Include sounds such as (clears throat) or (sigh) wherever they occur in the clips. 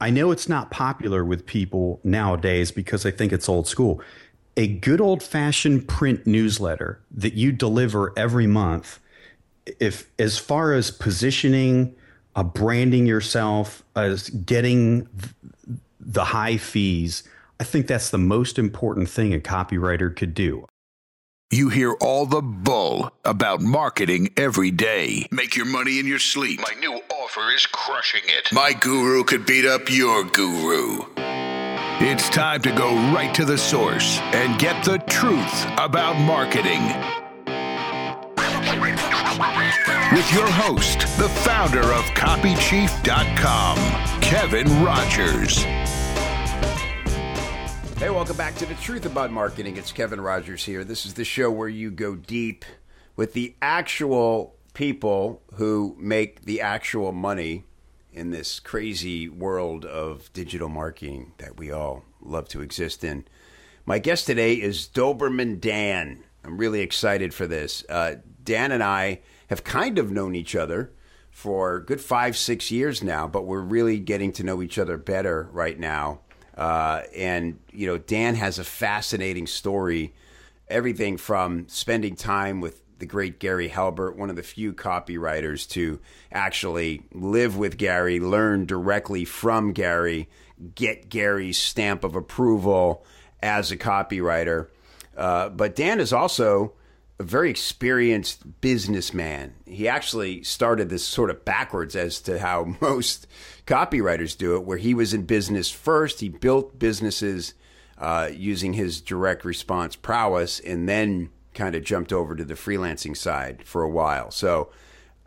I know it's not popular with people nowadays because I think it's old school. A good old fashioned print newsletter that you deliver every month, if as far as positioning, uh, branding yourself, as getting the high fees, I think that's the most important thing a copywriter could do. You hear all the bull about marketing every day. Make your money in your sleep. My new offer is crushing it. My guru could beat up your guru. It's time to go right to the source and get the truth about marketing. With your host, the founder of CopyChief.com, Kevin Rogers. Hey, welcome back to The Truth About Marketing. It's Kevin Rogers here. This is the show where you go deep with the actual people who make the actual money in this crazy world of digital marketing that we all love to exist in. My guest today is Doberman Dan. I'm really excited for this. Uh, Dan and I have kind of known each other for good five, six years now, but we're really getting to know each other better right now uh, and you know, Dan has a fascinating story. Everything from spending time with the great Gary Halbert, one of the few copywriters to actually live with Gary, learn directly from Gary, get Gary's stamp of approval as a copywriter. Uh, but Dan is also a very experienced businessman. He actually started this sort of backwards as to how (laughs) most copywriters do it, where he was in business first. He built businesses uh, using his direct response prowess and then kind of jumped over to the freelancing side for a while. So,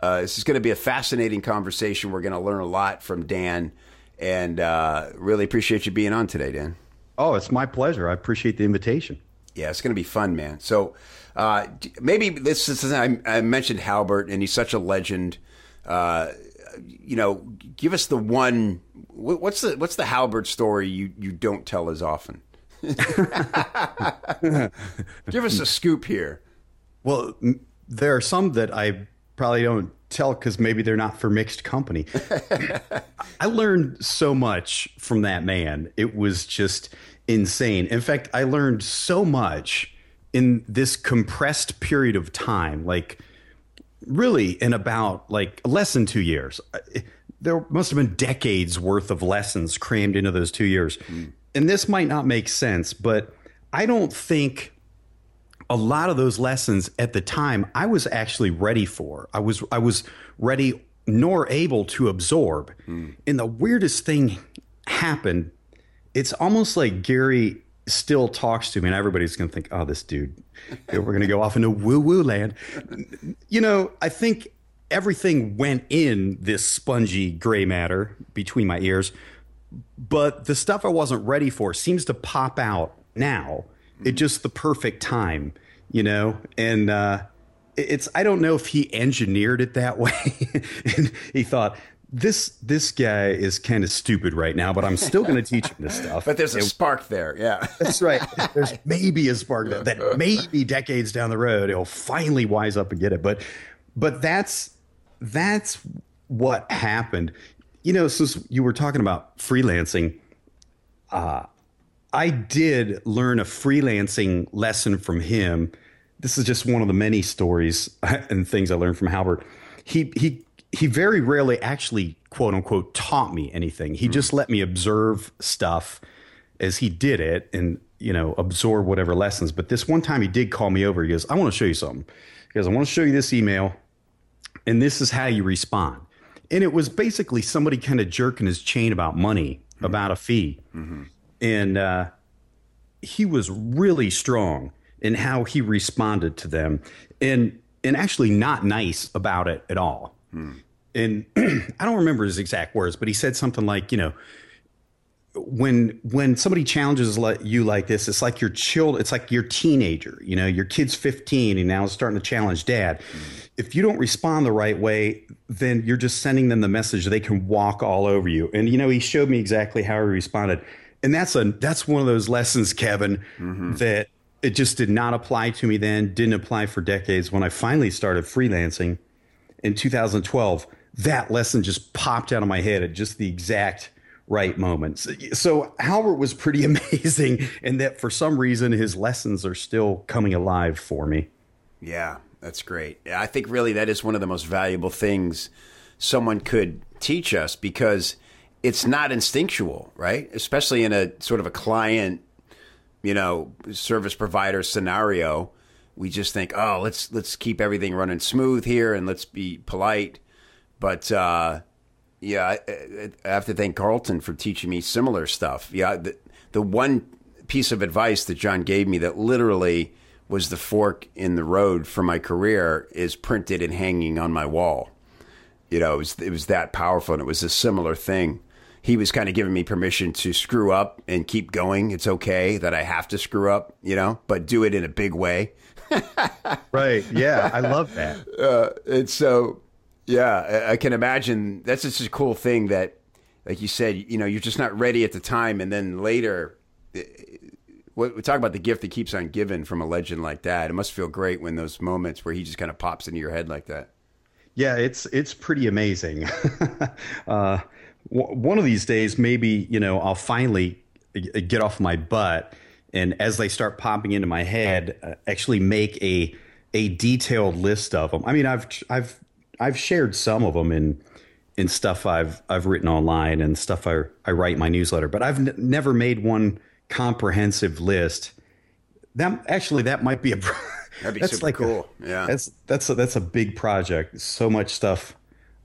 uh, this is going to be a fascinating conversation. We're going to learn a lot from Dan and uh, really appreciate you being on today, Dan. Oh, it's my pleasure. I appreciate the invitation. Yeah, it's going to be fun, man. So, uh, maybe this is I, I, mentioned Halbert, and he's such a legend. Uh, you know, give us the one. What's the what's the Halbert story you you don't tell as often? (laughs) give us a scoop here. Well, there are some that I probably don't tell because maybe they're not for mixed company. (laughs) I learned so much from that man. It was just insane. In fact, I learned so much in this compressed period of time, like really in about like less than two years. There must have been decades worth of lessons crammed into those two years. Mm. And this might not make sense, but I don't think a lot of those lessons at the time I was actually ready for. I was I was ready nor able to absorb. Mm. And the weirdest thing happened. It's almost like Gary still talks to me, and everybody's going to think, "Oh, this dude, (laughs) we're going to go off into woo woo land." You know, I think everything went in this spongy gray matter between my ears, but the stuff I wasn't ready for seems to pop out now. It just the perfect time, you know, and uh, it's I don't know if he engineered it that (laughs) way, and he thought this this guy is kind of stupid right now, but I'm still going to teach him this stuff. (laughs) but there's a spark there, yeah. (laughs) that's right. There's maybe a spark that, that maybe decades down the road he'll finally wise up and get it. But but that's that's what happened. You know, since you were talking about freelancing, uh, I did learn a freelancing lesson from him. This is just one of the many stories (laughs) and things I learned from Halbert. He he he very rarely actually quote unquote taught me anything. He mm. just let me observe stuff as he did it and you know absorb whatever lessons. But this one time he did call me over. He goes, "I want to show you something." He goes, "I want to show you this email, and this is how you respond." And it was basically somebody kind of jerking his chain about money, mm. about a fee, mm-hmm. and uh, he was really strong in how he responded to them, and and actually not nice about it at all. Hmm. And (clears throat) I don't remember his exact words, but he said something like, you know, when when somebody challenges you like this, it's like your child, it's like your teenager. You know, your kid's 15 and now is starting to challenge dad. Mm. If you don't respond the right way, then you're just sending them the message they can walk all over you. And you know, he showed me exactly how he responded. And that's a that's one of those lessons, Kevin, mm-hmm. that it just did not apply to me then, didn't apply for decades. When I finally started freelancing, in 2012, that lesson just popped out of my head at just the exact right moments. So Halbert was pretty (laughs) amazing in that for some reason his lessons are still coming alive for me. Yeah, that's great. I think really that is one of the most valuable things someone could teach us because it's not instinctual, right? Especially in a sort of a client, you know, service provider scenario. We just think, oh, let's let's keep everything running smooth here and let's be polite. But uh, yeah, I, I, have to thank Carlton for teaching me similar stuff. Yeah, the, the one piece of advice that John gave me that literally was the fork in the road for my career is printed and hanging on my wall. You know, it was it was that powerful, and it was a similar thing. He was kind of giving me permission to screw up and keep going. It's okay that I have to screw up, you know, but do it in a big way. (laughs) right. Yeah, I love that. Uh, and so yeah, I can imagine. That's just a cool thing that, like you said, you know, you're just not ready at the time, and then later, we talk about the gift that keeps on giving from a legend like that. It must feel great when those moments where he just kind of pops into your head like that. Yeah, it's it's pretty amazing. (laughs) uh, w- one of these days, maybe you know, I'll finally get off my butt, and as they start popping into my head, uh, actually make a a detailed list of them. I mean, I've I've I've shared some of them in in stuff I've I've written online and stuff I I write my newsletter, but I've n- never made one comprehensive list. That actually that might be a That'd be that's super like cool. A, yeah, that's that's a, that's a big project. So much stuff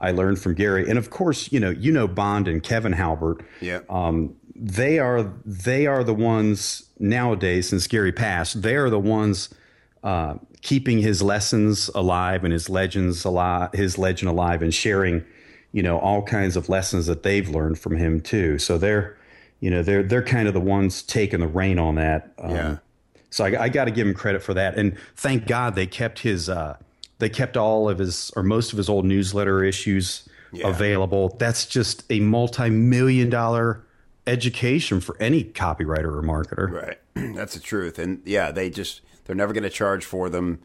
I learned from Gary, and of course, you know, you know Bond and Kevin Halbert. Yeah, um, they are they are the ones nowadays since Gary passed. They are the ones uh, keeping his lessons alive and his legends alive, his legend alive, and sharing, you know, all kinds of lessons that they've learned from him too. So they're, you know, they're they're kind of the ones taking the reign on that. Um, yeah. So I, I got to give him credit for that, and thank God they kept his, uh, they kept all of his or most of his old newsletter issues yeah. available. That's just a multi-million dollar education for any copywriter or marketer. Right. (clears throat) That's the truth. And yeah, they just they're never going to charge for them.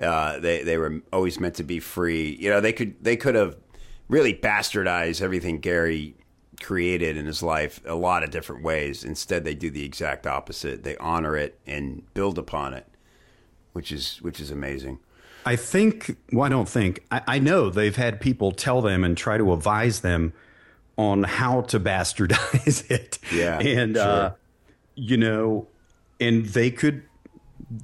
Uh, they they were always meant to be free. You know, they could they could have really bastardized everything Gary created in his life a lot of different ways. Instead, they do the exact opposite. They honor it and build upon it, which is which is amazing. I think. Well, I don't think. I, I know they've had people tell them and try to advise them on how to bastardize (laughs) it. Yeah, and sure. uh, you know, and they could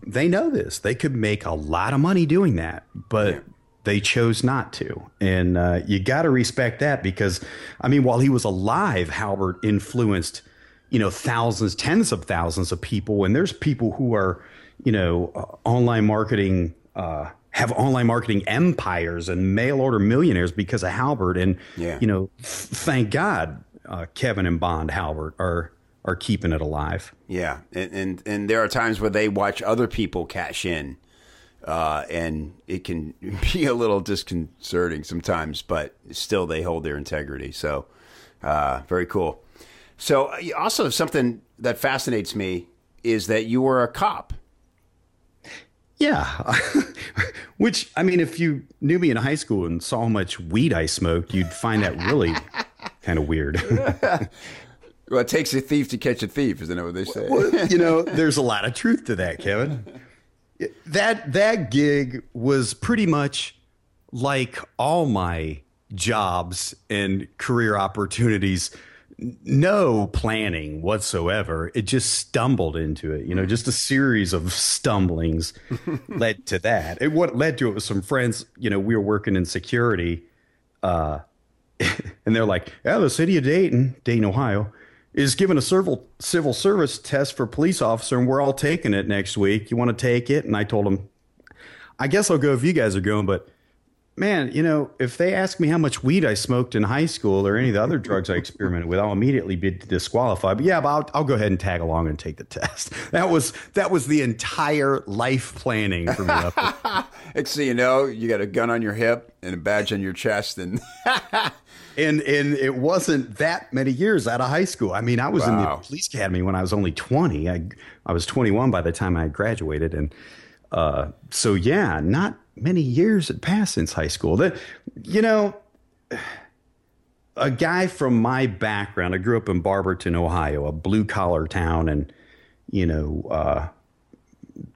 they know this. They could make a lot of money doing that, but yeah. They chose not to. And uh, you got to respect that because, I mean, while he was alive, Halbert influenced, you know, thousands, tens of thousands of people. And there's people who are, you know, uh, online marketing. Uh, have online marketing empires and mail order millionaires because of Halbert. And, yeah. you know, thank God uh, Kevin and Bond Halbert are are keeping it alive. Yeah, and and, and there are times where they watch other people cash in, uh, and it can (laughs) be a little disconcerting sometimes, but still they hold their integrity. So, uh, very cool. So, uh, also something that fascinates me is that you were a cop. Yeah. (laughs) Which, I mean, if you knew me in high school and saw how much weed I smoked, you'd find that really (laughs) kind of weird. Well, it takes a thief to catch a thief, isn't that what they say? Well, you know, there's a lot of truth to that, Kevin. That that gig was pretty much like all my jobs and career opportunities. No planning whatsoever. It just stumbled into it. You know, just a series of stumblings (laughs) led to that. It what led to it was some friends. You know, we were working in security, uh, (laughs) and they're like, "Yeah, the city of Dayton, Dayton, Ohio." Is given a civil civil service test for police officer, and we're all taking it next week. You want to take it? And I told him, I guess I'll go if you guys are going, but man, you know, if they ask me how much weed I smoked in high school or any of the other drugs I experimented with, I'll immediately be disqualified. But yeah, but I'll, I'll, go ahead and tag along and take the test. (laughs) That was that was the entire life planning for me. (laughs) Next thing you know, you got a gun on your hip and a badge on your chest, and (laughs) and and it wasn't that many years out of high school. I mean, I was wow. in the police academy when I was only twenty. I I was twenty one by the time I graduated, and uh, so yeah, not many years had passed since high school. That you know, a guy from my background, I grew up in Barberton, Ohio, a blue collar town, and you know, uh,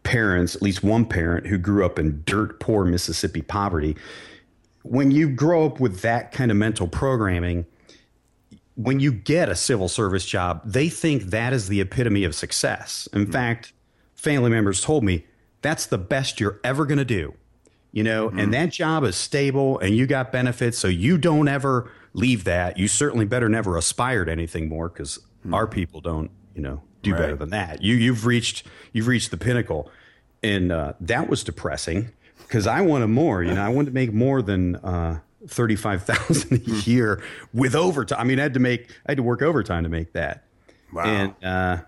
parents, at least one parent who grew up in dirt poor Mississippi poverty. When you grow up with that kind of mental programming, when you get a civil service job, they think that is the epitome of success. In mm-hmm. fact, family members told me that's the best you're ever going to do. You know, mm-hmm. and that job is stable and you got benefits, so you don't ever leave that. You certainly better never aspire to anything more because mm-hmm. our people don't, you know, do right. better than that. You you've reached you've reached the pinnacle, and uh, that was depressing because I wanted more. You know, I wanted to make more than uh, thirty five thousand a hmm. year with overtime. I mean, I had to make I had to work overtime to make that. Wow. And uh,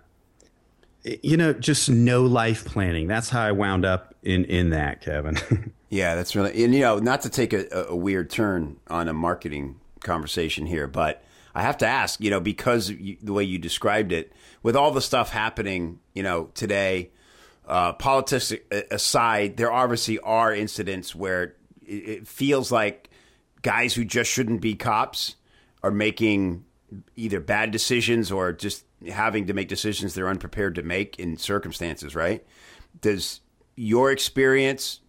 you know, just no life planning. That's how I wound up in in that, Kevin. (laughs) yeah, that's really and you know, not to take a, a weird turn on a marketing conversation here, but I have to ask, you know, because you, the way you described it, with all the stuff happening, you know, today, uh, politics aside, there obviously are incidents where it feels like guys who just shouldn't be cops are making either bad decisions or just having to make decisions they're unprepared to make in circumstances, right? Does your experience,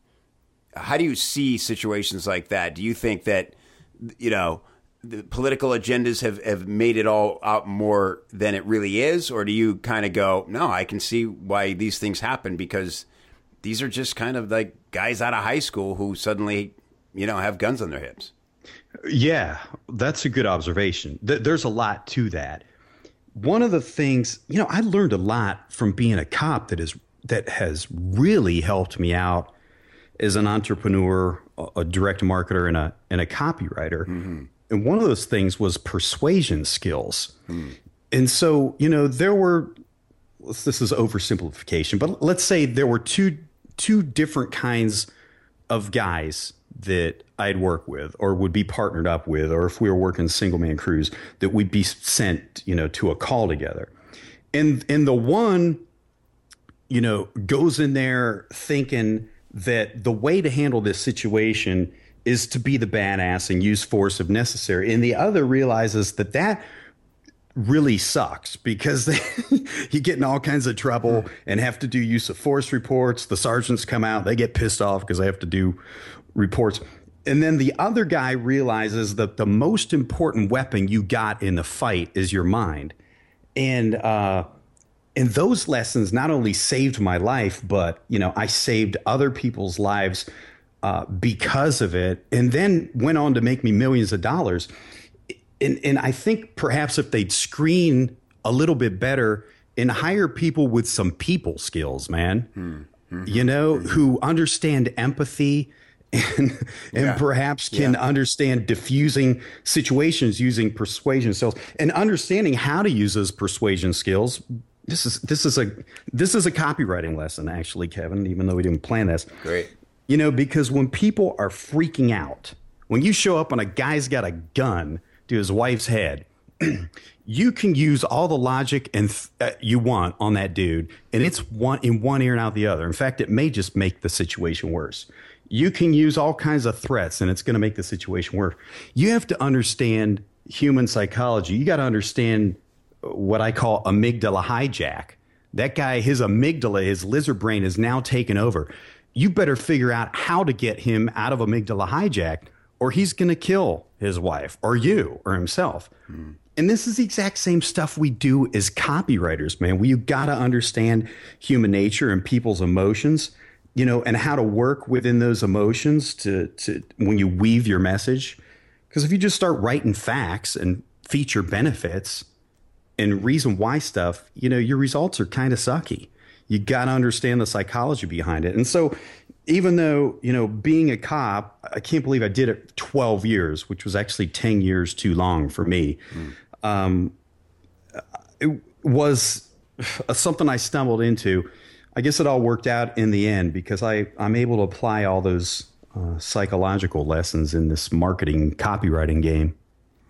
how do you see situations like that? Do you think that, you know, the political agendas have, have made it all out more than it really is? Or do you kind of go, no, I can see why these things happen because these are just kind of like guys out of high school who suddenly, you know, have guns on their hips? Yeah, that's a good observation. There's a lot to that. One of the things, you know, I learned a lot from being a cop that is that has really helped me out as an entrepreneur, a direct marketer, and a and a copywriter. Mm-hmm and one of those things was persuasion skills. Hmm. And so, you know, there were this is oversimplification, but let's say there were two two different kinds of guys that I'd work with or would be partnered up with, or if we were working single man crews, that we'd be sent, you know, to a call together. And and the one, you know, goes in there thinking that the way to handle this situation is to be the badass and use force if necessary. And the other realizes that that really sucks because (laughs) they, you get in all kinds of trouble and have to do use of force reports. The sergeants come out, they get pissed off because they have to do reports. And then the other guy realizes that the most important weapon you got in the fight is your mind. And, uh, and those lessons not only saved my life, but you know, I saved other people's lives uh, because of it, and then went on to make me millions of dollars. And, and I think perhaps if they'd screen a little bit better and hire people with some people skills, man, mm-hmm. you know, mm-hmm. who understand empathy (laughs) and and yeah. perhaps can yeah. understand diffusing situations using persuasion skills and understanding how to use those persuasion skills. This is this is a this is a copywriting lesson, actually, Kevin. Even though we didn't plan this, great. You know, because when people are freaking out, when you show up and a guy's got a gun to his wife's head, (clears throat) you can use all the logic and th- uh, you want on that dude, and it's one in one ear and out the other. In fact, it may just make the situation worse. You can use all kinds of threats, and it's going to make the situation worse. You have to understand human psychology. You got to understand what I call amygdala hijack. That guy, his amygdala, his lizard brain is now taken over you better figure out how to get him out of amygdala hijack or he's going to kill his wife or you or himself. Hmm. And this is the exact same stuff we do as copywriters, man. We, you got to understand human nature and people's emotions, you know, and how to work within those emotions to, to when you weave your message. Because if you just start writing facts and feature benefits and reason why stuff, you know, your results are kind of sucky you got to understand the psychology behind it. And so, even though, you know, being a cop, I can't believe I did it 12 years, which was actually 10 years too long for me. Mm. Um, it was something I stumbled into. I guess it all worked out in the end because I, I'm able to apply all those uh, psychological lessons in this marketing copywriting game.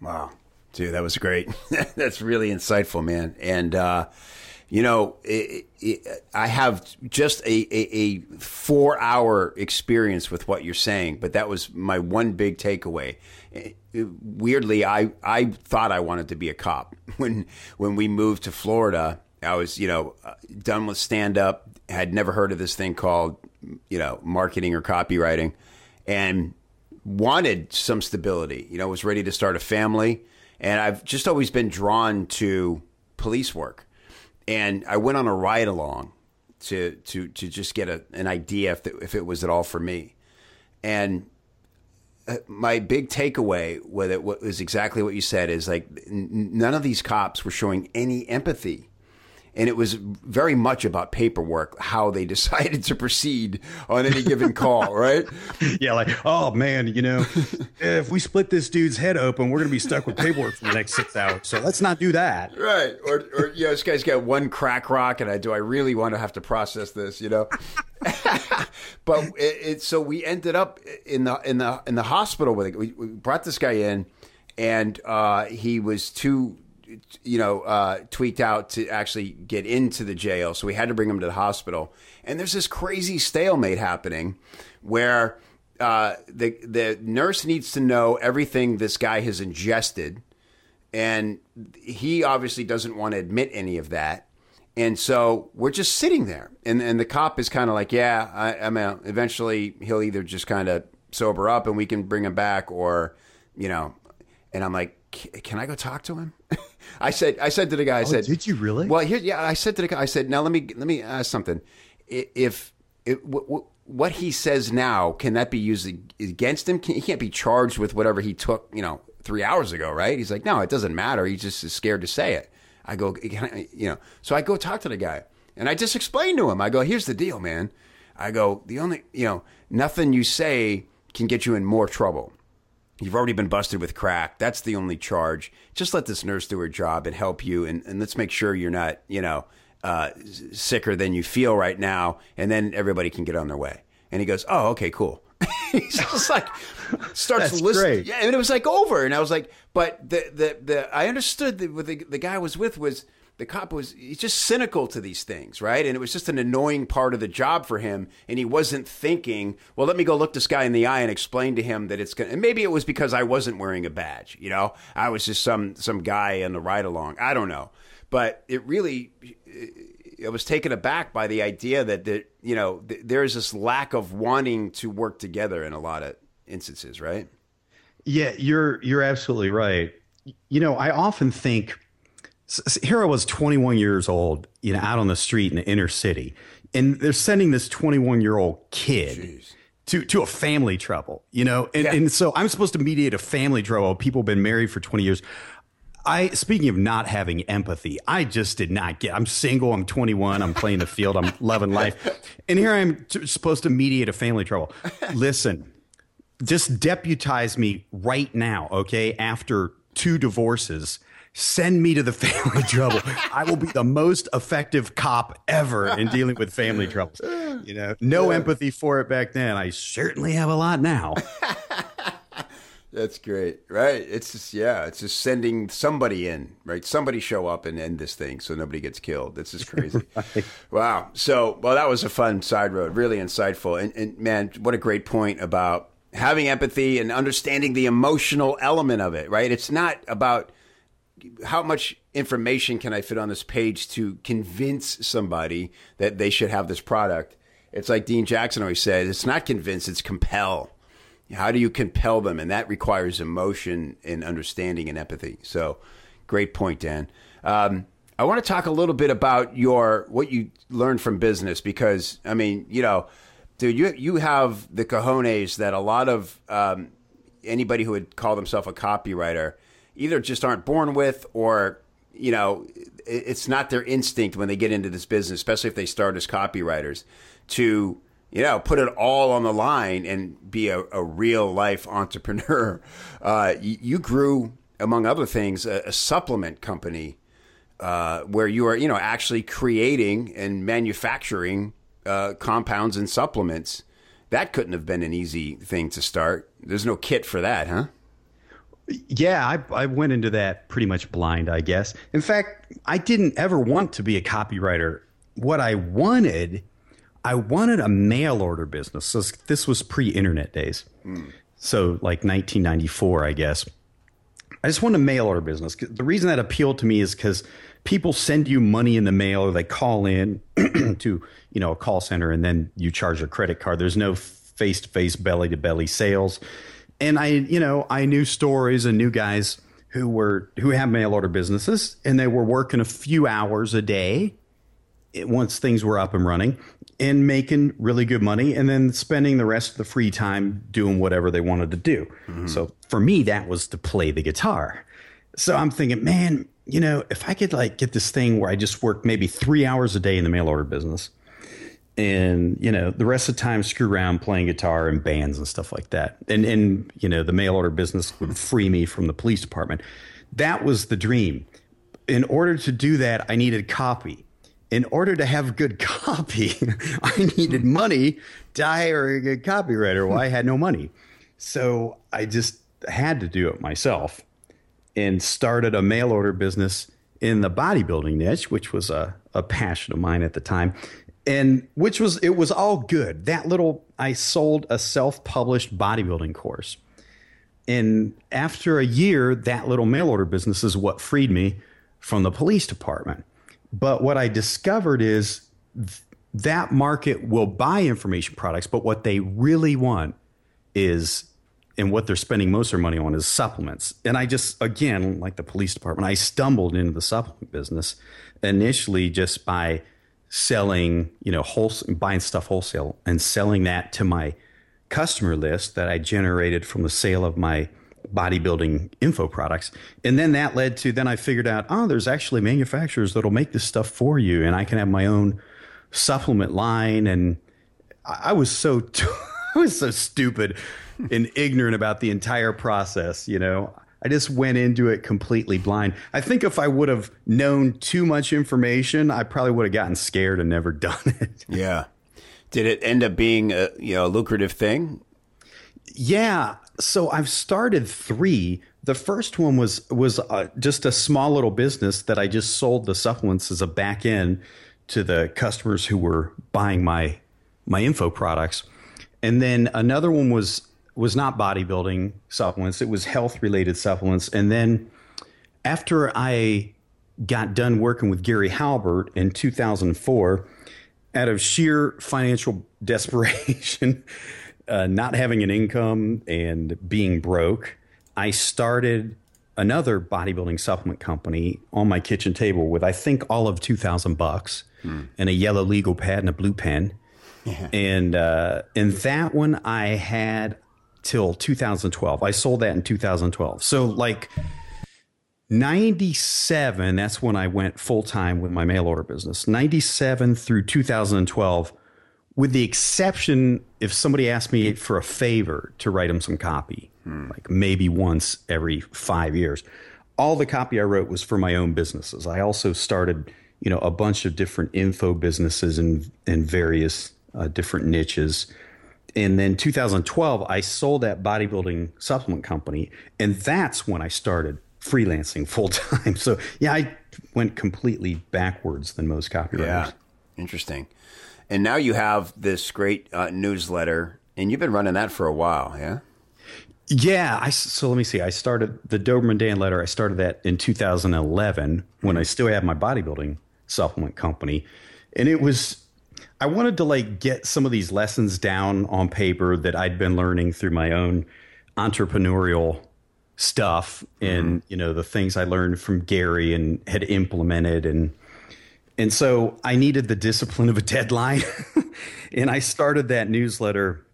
Wow. Dude, that was great. (laughs) That's really insightful, man. And, uh, you know, it, it, I have just a, a, a four hour experience with what you're saying, but that was my one big takeaway. Weirdly, I, I thought I wanted to be a cop (laughs) when when we moved to Florida. I was, you know, uh, done with stand up. Had never heard of this thing called, you know, marketing or copywriting, and wanted some stability. You know, was ready to start a family, and I've just always been drawn to police work. And I went on a ride along to to to just get a, an idea if the, if it was at all for me. And uh, my big takeaway with it was exactly what you said is like none of these cops were showing any empathy and it was very much about paperwork, how they (laughs) decided to proceed on any given call, right? (laughs) Yeah, like, oh man, you know, if we split this dude's head open, we're going to be stuck with paperwork for the next six hours. So let's not do that. Right. Or, or you know, this guy's got one crack rock, and I do I really want to have to process this, you know? (laughs) but it, it, so we ended up in the in the in the hospital with it. We, we brought this guy in, and uh, he was too you know, uh, tweaked out to actually get into the jail. So we had to bring him to the hospital. And there's this crazy stalemate happening where uh, the the nurse needs to know everything this guy has ingested, and he obviously doesn't want to admit any of that. And so we're just sitting there, and and the cop is kind of like, yeah, I, I mean, eventually he'll either just kind of sober up and we can bring him back, or you know, and I'm like, can I go talk to him? (laughs) I said, I said to the guy, I oh, said, did you really? Well, here, yeah, I said to the guy, I said, now let me let me ask something. If, if what he says now can that be used against him? Can, He can't be charged with whatever he took, you know, three hours ago, right? He's like, no, it doesn't matter. He just is scared to say it. I go, you know, so I go talk to the guy, and I just explain to him. I go, here's the deal, man. I go, the only, you know, nothing you say can get you in more trouble. You've already been busted with crack. That's the only charge. Just let this nurse do her job and help you, and, and let's make sure you're not, you know, uh, sicker than you feel right now, and then everybody can get on their way. And he goes, "Oh, okay, cool." (laughs) He's just like starts listening. Yeah, and it was like over, and I was like, but the the the I understood that what the the guy was with was the cop was he's just cynical to these things, right? And it was just an annoying part of the job for him. And he wasn't thinking, well, let me go look this guy in the eye and explain to him that it's going. And maybe it was because I wasn't wearing a badge, you know, I was just some some guy in the ride along. I don't know, but it really. I was taken aback by the idea that, that you know th- there's this lack of wanting to work together in a lot of instances, right? Yeah, you're you're absolutely right. You know, I often think here I was 21 years old, you know, out on the street in the inner city, and they're sending this 21 year old kid. Jeez. To, to a family trouble, you know, and, yeah. and so I'm supposed to mediate a family trouble. People have been married for 20 years. I speaking of not having empathy, I just did not get. I'm single. I'm 21. I'm playing the field. I'm (laughs) loving life, and here I'm t- supposed to mediate a family trouble. Listen, just deputize me right now, okay? After two divorces, send me to the (laughs) family trouble. I will be the most effective cop ever in dealing with family troubles. You know, no yeah. empathy for it back then. I certainly have a lot now. (laughs) That's great, right? It's just yeah, it's just sending somebody in, right? Somebody show up and end this thing so nobody gets killed. This is crazy. (laughs) right. Wow. So, well, that was a fun side road, really insightful, and, and man, what a great point about having empathy and understanding the emotional element of it, right? It's not about how much information can I fit on this page to convince somebody that they should have this product? It's like Dean Jackson always said, it's not convince, it's compel. How do you compel them? And that requires emotion and understanding and empathy. So, great point, Dan. Um, I want to talk a little bit about your what you learned from business because I mean, you know, dude, you you have the cojones that a lot of um, anybody who would call themselves a copywriter either just aren't born with or you know it's not their instinct when they get into this business especially if they start as copywriters to you know put it all on the line and be a, a real life entrepreneur. (laughs) Uh, you, you, grew among other things a, a supplement company uh, where you are you know actually creating and manufacturing uh, compounds and supplements. That couldn't have been an easy thing to start. There's no kit for that huh Yeah, I, I went into that pretty much blind, I guess. In fact, I didn't ever want to be a copywriter. What I wanted, I wanted a mail order business. So this was pre-internet days, mm. so like 1994, I guess. I just wanted a mail order business. The reason that appealed to me is because people send you money in the mail or they call in (clears throat) to you know a call center and then you charge a credit card. There's no face to face, belly to belly sales and I, you know, I knew stories and knew guys who were who had mail order businesses, and they were working a few hours a day once things were up and running, and making really good money, and then spending the rest of the free time doing whatever they wanted to do. Mm-hmm. So for me, that was to play the guitar. So I'm thinking, man, you know, if I could like get this thing where I just work maybe three hours a day in the mail order business and you know the rest of the time screw around playing guitar and bands and stuff like that. And and you know the mail order business would free me from the police department. That was the dream. In order to do that i needed copy. In order to have good (laughs) copy i needed money to hire a good copywriter. Well i had no money. So i just had to do it myself and started a mail order business in the bodybuilding niche which was a, a passion of mine at the time and which was it was all good. That little I sold a self-published bodybuilding course. And after a year, that little mail order business is what freed me from the police department. But what I discovered is th- that market will buy information products, but what they really want is and what they're spending most of their money on is supplements. And I just, again, like the police department, I stumbled into the supplement business initially just by selling, you know, wholesale, buying stuff wholesale and selling that to my customer list that I generated from the sale of my bodybuilding info products. And then that led to then I figured out, oh, there's actually manufacturers that'll make this stuff for you and I can have my own supplement line and I was so (laughs) I was so stupid and ignorant about the entire process, you know. I just went into it completely blind. I think if I would have known too much information, I probably would have gotten scared and never (laughs) done it. Yeah. Did it end up being a you know a lucrative thing? Yeah. So I've started three. The first one was was uh, just a small little business that I just sold the supplements as a back end to the customers who were buying my my info products. And then another one was was not bodybuilding supplements, it was health related supplements. And then after I got done working with Gary Halbert in 2004, out of sheer financial (laughs) desperation, uh, not having an income and being broke, I started another bodybuilding supplement company on my kitchen table with I think all of 2000 bucks hmm. and a yellow legal pad and a blue pen. Yeah. And uh, in that one, I had till 2012. I sold that in 2012. So like 97, that's when I went full time with my mail order business. 97 through 2012, with the exception if somebody asked me for a favor to write them some copy, hmm. like maybe once every five years. All the copy I wrote was for my own businesses. I also started, you know, a bunch of different info businesses in in various uh, different niches and then 2012 i sold that bodybuilding supplement company and that's when i started freelancing full time (laughs) so yeah i went completely backwards than most copywriters. Yeah. Interesting. And now you have this great uh, newsletter and you've been running that for a while yeah? Yeah I, so let me see. I started the doberman dan letter i started that in 2011 when i still had my bodybuilding supplement company. And it was I wanted to like get some of these lessons down on paper that I'd been learning through my own entrepreneurial stuff and mm-hmm. you know the things I learned from Gary and had implemented. And and so I needed the discipline of a deadline. (laughs) And I started that newsletter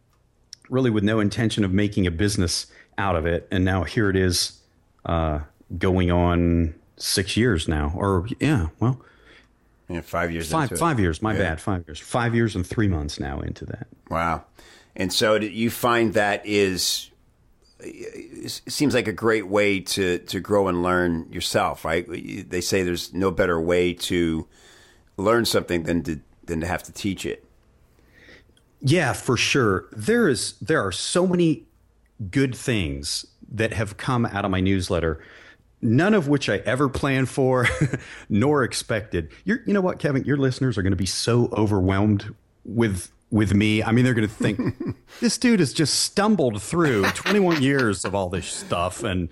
really with no intention of making a business out of it. And now here it is uh, going on 6 years now. Or yeah well yeah, five years. Five five years. My yeah. bad. Five years. Five years and three months now into that. Wow. And so you find that is it seems like a great way to to grow and learn yourself, right? They say there's no better way to learn something than to than to have to teach it. Yeah, for sure. There is there are so many good things that have come out of my newsletter, none of which I ever planned for (laughs) nor expected. You're, you know what, Kevin? Your listeners are going to be so overwhelmed with with me. I mean, they're going to think (laughs) this dude has just stumbled through (laughs) 21 years of all this stuff, and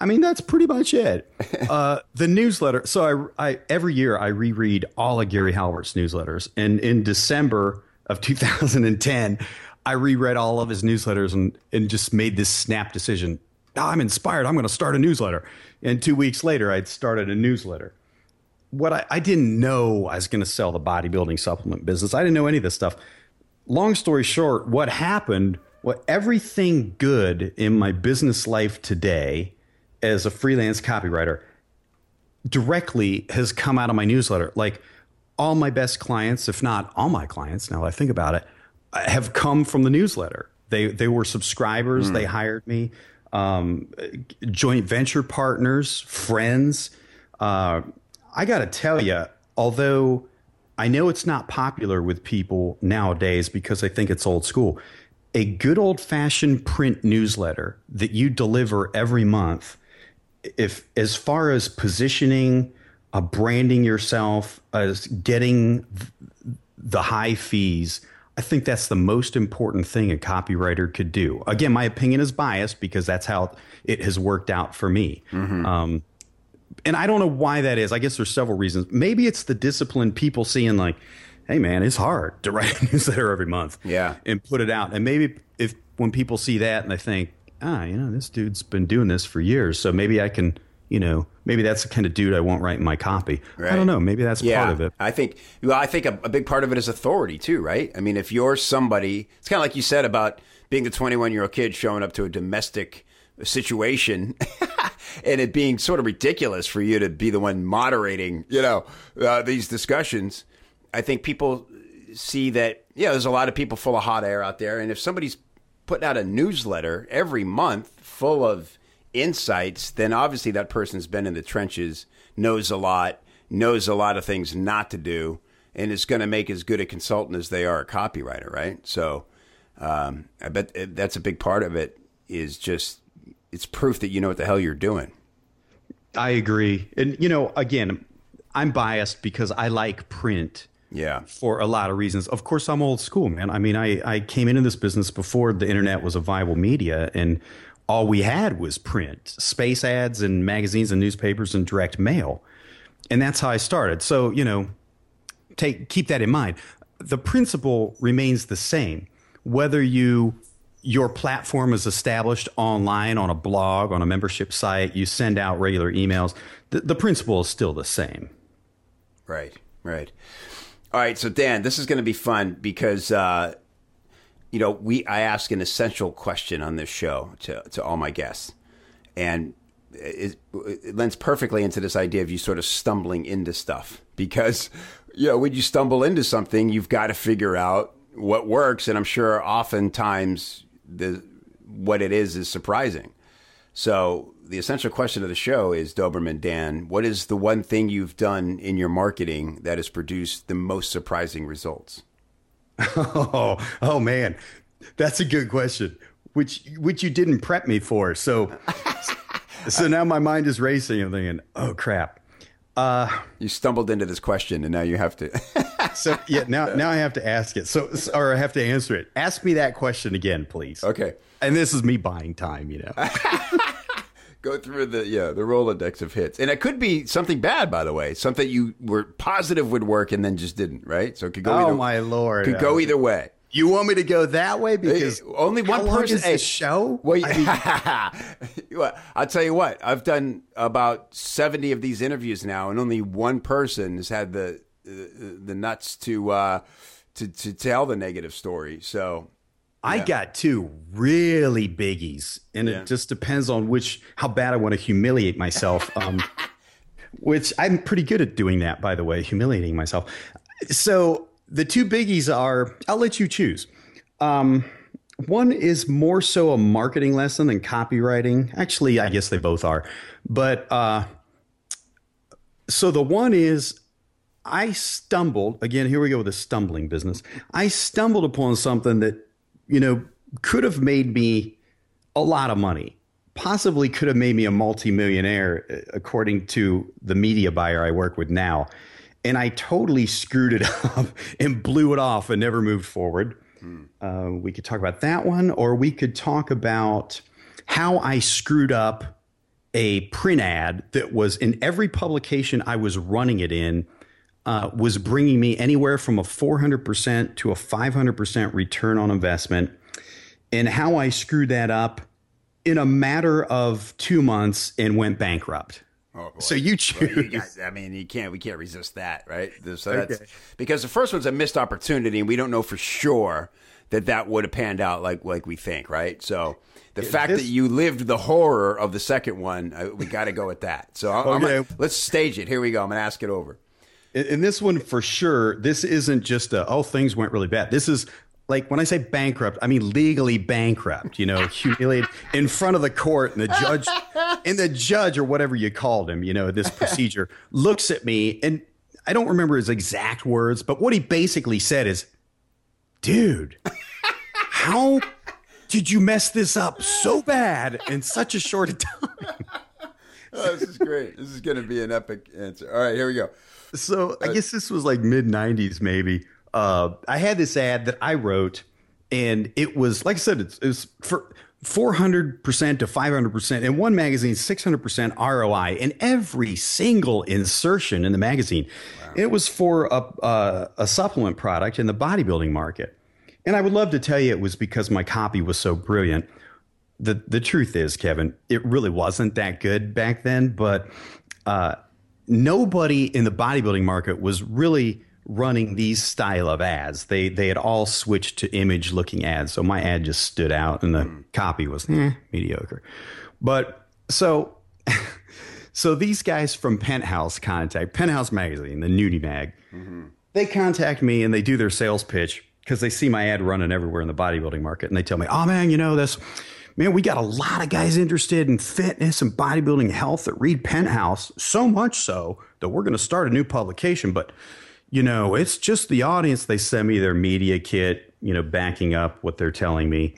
I mean that's pretty much it. Uh, the newsletter. So I, I every year I reread all of Gary Halbert's newsletters, and in December of 2010. I reread all of his newsletters and, and just made this snap decision oh, I'm inspired. I'm going to start a newsletter. And two weeks later, I'd started a newsletter. What I, I didn't know I was going to sell the bodybuilding supplement business. I didn't know any of this stuff. Long story short, what happened, what everything good in my business life today as a freelance copywriter directly has come out of my newsletter. Like all my best clients, if not all my clients, now I think about it, have come from the newsletter. They they were subscribers. Mm. They hired me um, joint venture partners, friends. Uh, I got to tell you, although I know it's not popular with people nowadays because I think it's old school, a good old fashioned print newsletter that you deliver every month, if as far as positioning, uh, branding yourself, as getting the high fees I think that's the most important thing a copywriter could do. Again, my opinion is biased because that's how it has worked out for me. Mm-hmm. Um, and I don't know why that is. I guess there's several reasons. Maybe it's the discipline people seeing like, hey man, it's hard to write a (laughs) newsletter every month. Yeah. And put it out. And maybe if when people see that and they think, ah, you know, this dude's been doing this for years, so maybe I can you know, maybe that's the kind of dude I won't write in my copy. Right. I don't know. Maybe that's yeah, part of it. I think. Well, I think a, a, big part of it is authority too, right? I mean, if you're somebody, it's kind of like you said about being the 21 year old kid showing up to a domestic situation, (laughs) and it being sort of ridiculous for you to be the one moderating, you know, uh, these discussions. I think people see that. Yeah, there's a lot of people full of hot air out there, and if somebody's putting out a newsletter every month full of insights, then obviously that person's been in the trenches, knows a lot, knows a lot of things not to do, and is going to make as good a consultant as they are a copywriter, right? So um, I bet that's a big part of it. Is just it's proof that you know what the hell you're doing. I agree, and you know, again, I'm biased because I like print. Yeah. For a lot of reasons. Of course, I'm old school, man. I mean, I, I came into this business before the internet was a viable media. And all we had was print, space ads and magazines and newspapers and direct mail. And that's how I started. So, you know, take keep that in mind. The principle remains the same. Whether you your platform is established online on a blog, on a membership site, you send out regular emails, the, the principle is still the same. Right, right. All right, so Dan, this is going to be fun because uh, you know, we I ask an essential question on this show to to all my guests, and it, it lends perfectly into this idea of you sort of stumbling into stuff because you know when you stumble into something, you've got to figure out what works, and I'm sure oftentimes the what it is is surprising. So the essential question of the show is Doberman Dan, what is the one thing you've done in your marketing that has produced the most surprising results? (laughs) Oh, oh man, that's a good question. Which which you didn't prep me for. So so (laughs) now my mind is racing. I'm thinking, oh crap. Uh, you stumbled into this question, and now you have to. (laughs) so yeah, now now I have to ask it. So or I have to answer it. Ask me that question again, please. Okay. And this is me buying time, you know. Go through the yeah the Rolodex of hits, and it could be something bad, by the way, something you were positive would work and then just didn't, right? So it could go. Oh either, my lord! Could go either way. You want me to go that way because hey, only one person. Is a show? Well, I (laughs) (laughs) will tell you what. I've done about seventy of these interviews now, and only one person has had the the, the nuts to uh, to to tell the negative story. So I got two really biggies, and yeah. it just depends on which how bad I want to humiliate myself. Um, (laughs) which I'm pretty good at doing that, by the way, humiliating myself. So the two biggies are I'll let you choose. Um, one is more so a marketing lesson than copywriting. Actually, I guess they both are. But uh, so the one is I stumbled again. Here we go with the stumbling business. I stumbled upon something that you know, could have made me a lot of money. Possibly could have made me a multimillionaire, uh, according to the media buyer I work with now. And I totally screwed it (laughs) up and blew it off and never moved forward. Hmm. Uh, we could talk about that one, or we could talk about how I screwed up a print ad that was in every publication I was running it in uh, was bringing me anywhere from a 400% to a 500% return on investment. And how I screwed that up in a matter of two months and went bankrupt. Oh, so you choose. Well, you got, I mean, you can't. We can't resist that, right? So that's okay. because the first one's a missed opportunity, and we don't know for sure that that would have panned out like like we think, right? So the fact this, that you lived the horror of the second one, uh, we got to go with that. So (laughs) okay. Gonna, let's stage it. Here we go. I'm going to ask it over. In this one, for sure, this isn't just a oh things went really bad. This is like when I say bankrupt, I mean legally bankrupt. You know, (laughs) humiliated in front of the court, and the judge, and the judge or whatever you called him, you know, this procedure looks at me, and I don't remember his exact words, but what he basically said is, "Dude, how did you mess this up so bad in such a short time?" oh, this is great. This is going to be an epic answer. All right, here we go. So I guess this was like mid '90s, maybe. Uh, I had this ad that I wrote, and it was like I said, it's, it's for 400% to 500%. In one magazine, 600% ROI in every single insertion in the magazine. Wow. It was for a, uh, a supplement product in the bodybuilding market. And I would love to tell you it was because my copy was so brilliant. The, the truth is, Kevin, it really wasn't that good back then, but uh, nobody in the bodybuilding market was really running these style of ads. They they had all switched to image looking ads. So my ad just stood out and the mm. copy was eh, mediocre. But so (laughs) so these guys from Penthouse contact Penthouse magazine, the nudie mag. Mm-hmm. They contact me and they do their sales pitch because they see my ad running everywhere in the bodybuilding market and they tell me, "Oh man, you know this man, we got a lot of guys interested in fitness and bodybuilding health that read Penthouse, so much so that we're going to start a new publication. But, you know, it's just the audience. They send me their media kit, you know, backing up what they're telling me.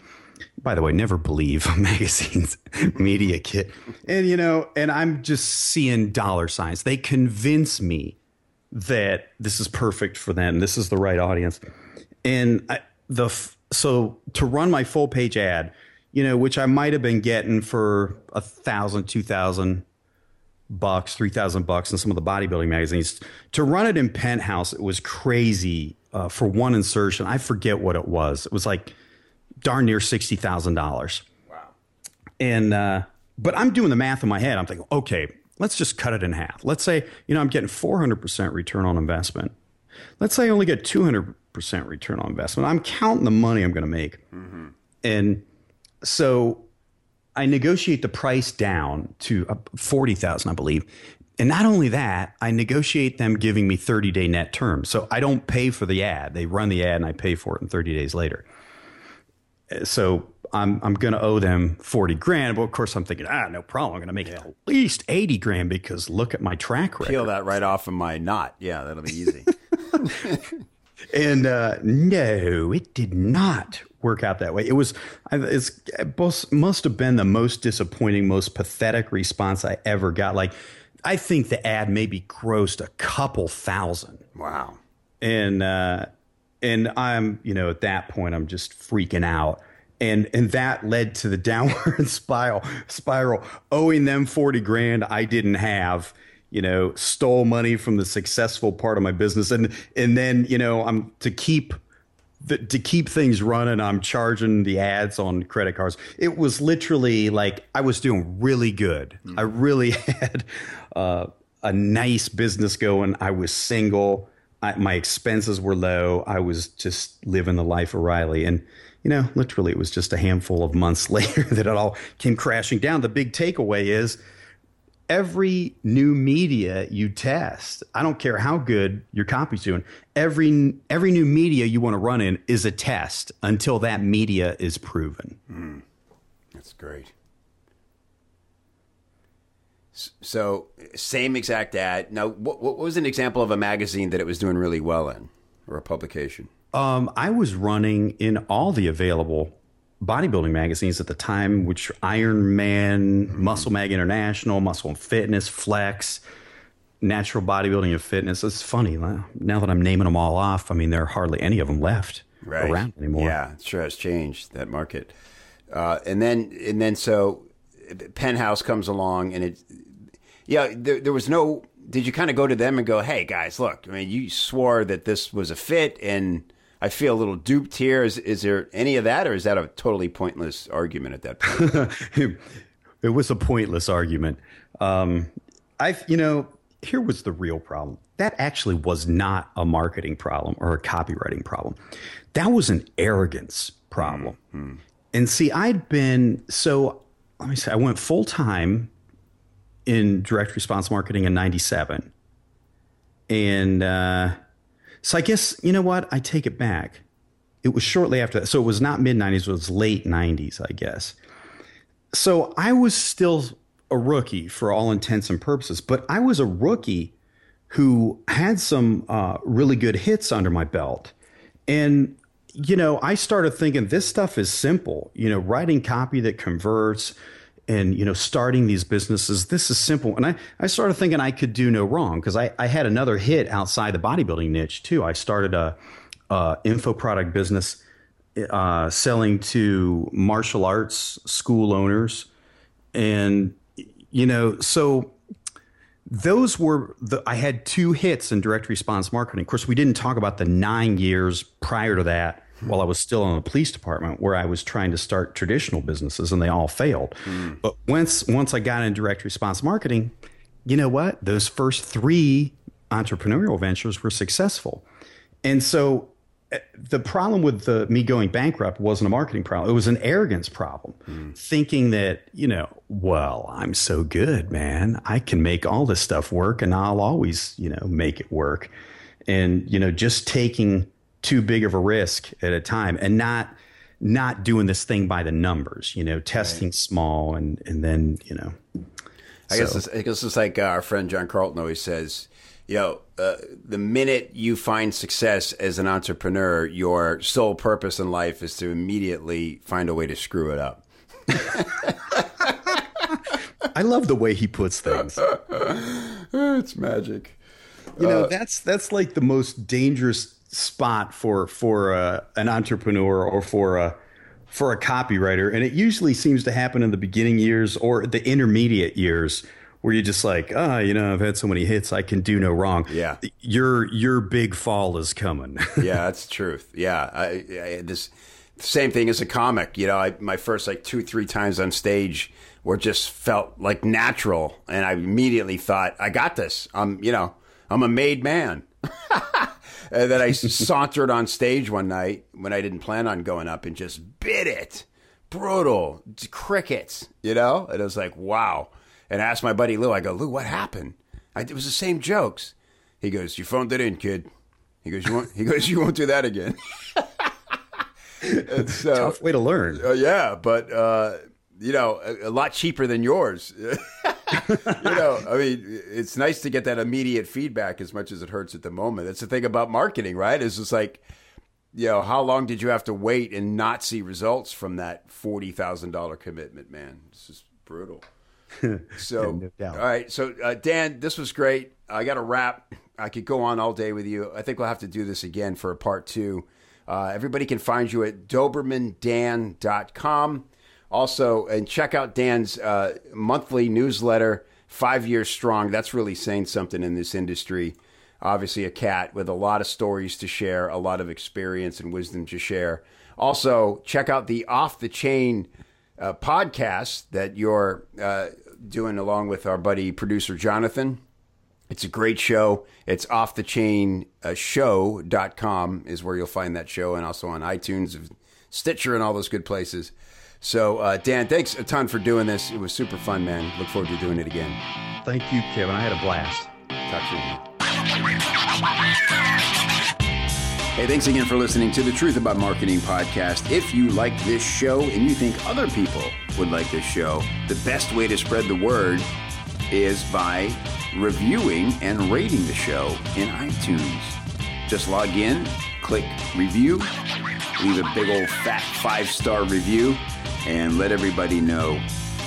By the way, never believe a (laughs) magazines media kit. And, you know, and I'm just seeing dollar signs. They convince me that this is perfect for them. This is the right audience. And I, the, so to run my full page ad, you know, which I might have been getting for a thousand, two thousand bucks, three thousand bucks in some of the bodybuilding magazines. To run it in Penthouse, it was crazy uh, for one insertion. I forget what it was. It was like darn near sixty thousand dollars. Wow. And uh, but I'm doing the math in my head. I'm thinking, okay, let's just cut it in half. Let's say you know I'm getting 400 percent return on investment. Let's say I only get 200 percent return on investment. I'm counting the money I'm going to make, mm-hmm. and so I negotiate the price down to uh, 40,000, I believe. And not only that, I negotiate them giving me 30 day net terms. So I don't pay for the ad. They run the ad and I pay for it in 30 days later. Uh, so I'm, I'm going to owe them 40 grand. But of course, I'm thinking, ah, no problem. I'm going to make yeah. at least 80 grand because look at my track record. Peel that right off of my knot. Yeah, that'll be easy. (laughs) and uh, no, it did not work out that way. It was it's it must have been the most disappointing, most pathetic response I ever got. Like I think the ad maybe grossed a couple thousand. Wow. And uh, and I'm you know at that point I'm just freaking out. And and that led to the (laughs) downward spiral spiral owing them 40 grand I didn't have you know stole money from the successful part of my business and and then you know I'm to keep the, to keep things running, I'm charging the ads on credit cards. It was literally like I was doing really good. Mm-hmm. I really (laughs) had uh, a nice business going. I was single. I, my expenses were low. I was just living the life of Riley. And, you know, literally, it was just a handful of months (laughs) later that it all came crashing down. The big takeaway is every new media you test, I don't care how good your copy's doing, every every new media you want to run in is a test until that media is proven. Mm, that's great. So, same exact ad. Now, what, what, was an example of a magazine that it was doing really well in, or a publication? Um, I was running in all the available bodybuilding magazines at the time, which Iron Man, mm-hmm. Muscle Mag International, Muscle and Fitness, Flex, Natural Bodybuilding and Fitness. It's funny now that I'm naming them all off. I mean, there are hardly any of them left right. around anymore. Yeah, it sure has changed that market. Uh, and then and then so Penthouse comes along and it yeah there, there was no did you kind of go to them and go hey guys look I mean you swore that this was a fit and I feel a little duped here. Is is there any of that or is that a totally pointless argument at that point? (laughs) It was a pointless argument. Um, I you know here was the real problem. That actually was not a marketing problem or a copywriting problem. That was an arrogance problem. Mm-hmm. And see, I'd been so let me say, I went full time in direct response marketing in '97, and uh, so I guess you know what? I take it back. It was shortly after that, so it was not mid '90s; it was late '90s, I guess. So I was still a rookie for all intents and purposes, but I was a rookie who had some uh, really good hits under my belt, and you know, I started thinking this stuff is simple. You know, writing copy that converts and, you know, starting these businesses, this is simple. And I, I started thinking I could do no wrong because I, I had another hit outside the bodybuilding niche too. I started a, a info product business uh, selling to martial arts school owners. And, you know, so those were the I had two hits in direct response marketing. Of course, we didn't talk about the nine years prior to that while I was still in the police department where I was trying to start traditional businesses and they all failed. Mm. But once once I got in direct response marketing, you know what? Those first 3 entrepreneurial ventures were successful. And so eh, the problem with the me going bankrupt wasn't a marketing problem. It was an arrogance problem. Mm. Thinking that, you know, well, I'm so good, man. I can make all this stuff work and I'll always, you know, make it work. And, you know, just taking too big of a risk at a time and not not doing this thing by the numbers, you know, testing right. small and and then, you know. I so. guess it's, I guess it's like uh, our friend John Carlton always says, you know, uh, the minute you find success as an entrepreneur, your sole purpose in life is to immediately find a way to screw it up. (laughs) I love the way he puts things. (laughs) it's magic. You know, uh, that's that's like the most dangerous spot for for uh, an entrepreneur or for a for a copywriter, and it usually seems to happen in the beginning years or the intermediate years where you're just like, ah, oh, you know, I've had so many hits, I can do no wrong. Yeah, your your big fall is coming. (laughs) yeah, that's truth. Yeah, I, I, this same thing as a comic. You know, I, my first like two three times on stage were just felt like natural, and I immediately thought, I got this. I'm you know, I'm a made man. (laughs) and then I (laughs) sauntered on stage one night when I didn't plan on going up and just bit it. Brutal. Crickets, you know? And I was like, wow. And I asked my buddy Lou, I go, Lou, what happened? I, it was the same jokes. He goes, you phoned it in, kid. He goes, you won't, he goes, you won't do that again. (laughs) so, Tough way to learn. Uh, yeah, but, uh, you know, a, a lot cheaper than yours. (laughs) you know, I mean, it's nice to get that immediate feedback as much as it hurts at the moment. That's the thing about marketing, right? It's just like, you know, how long did you have to wait and not see results from that forty thousand dollar commitment, man? This is brutal. (laughs) So, no all right. So, uh, Dan, this was great. I got to wrap. I could go on all day with you. I think we'll have to do this again for a part two. Uh, everybody can find you at dobermandan.com. Also, and check out Dan's uh, monthly newsletter, Five Years Strong. That's really saying something in this industry. Obviously, a cat with a lot of stories to share, a lot of experience and wisdom to share. Also, check out the Off the Chain uh, podcast that you're uh, doing along with our buddy producer Jonathan. It's a great show. It's off the chain uh, show.com is where you'll find that show and also on iTunes, Stitcher, and all those good places. So, uh, Dan, thanks a ton for doing this. It was super fun, man. Look forward to doing it again. Thank you, Kevin. I had a blast. Talk soon. Hey, thanks again for listening to the Truth About Marketing podcast. If you like this show and you think other people would like this show, the best way to spread the word is by reviewing and rating the show in iTunes. Just log in, click review, leave a big old fat five star review and let everybody know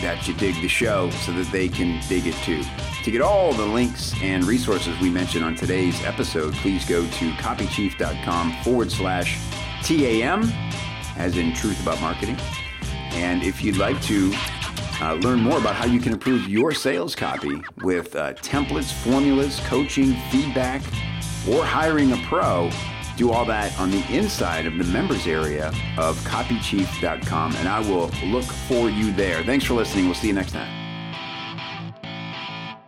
that you dig the show so that they can dig it too. To get all the links and resources we mentioned on today's episode, please go to copychief.com forward slash TAM, as in Truth About Marketing. And if you'd like to uh, learn more about how you can improve your sales copy with uh, templates, formulas, coaching, feedback, or hiring a pro, do all that on the inside of the members area of copychief.com. And I will look for you there. Thanks for listening. We'll see you next time.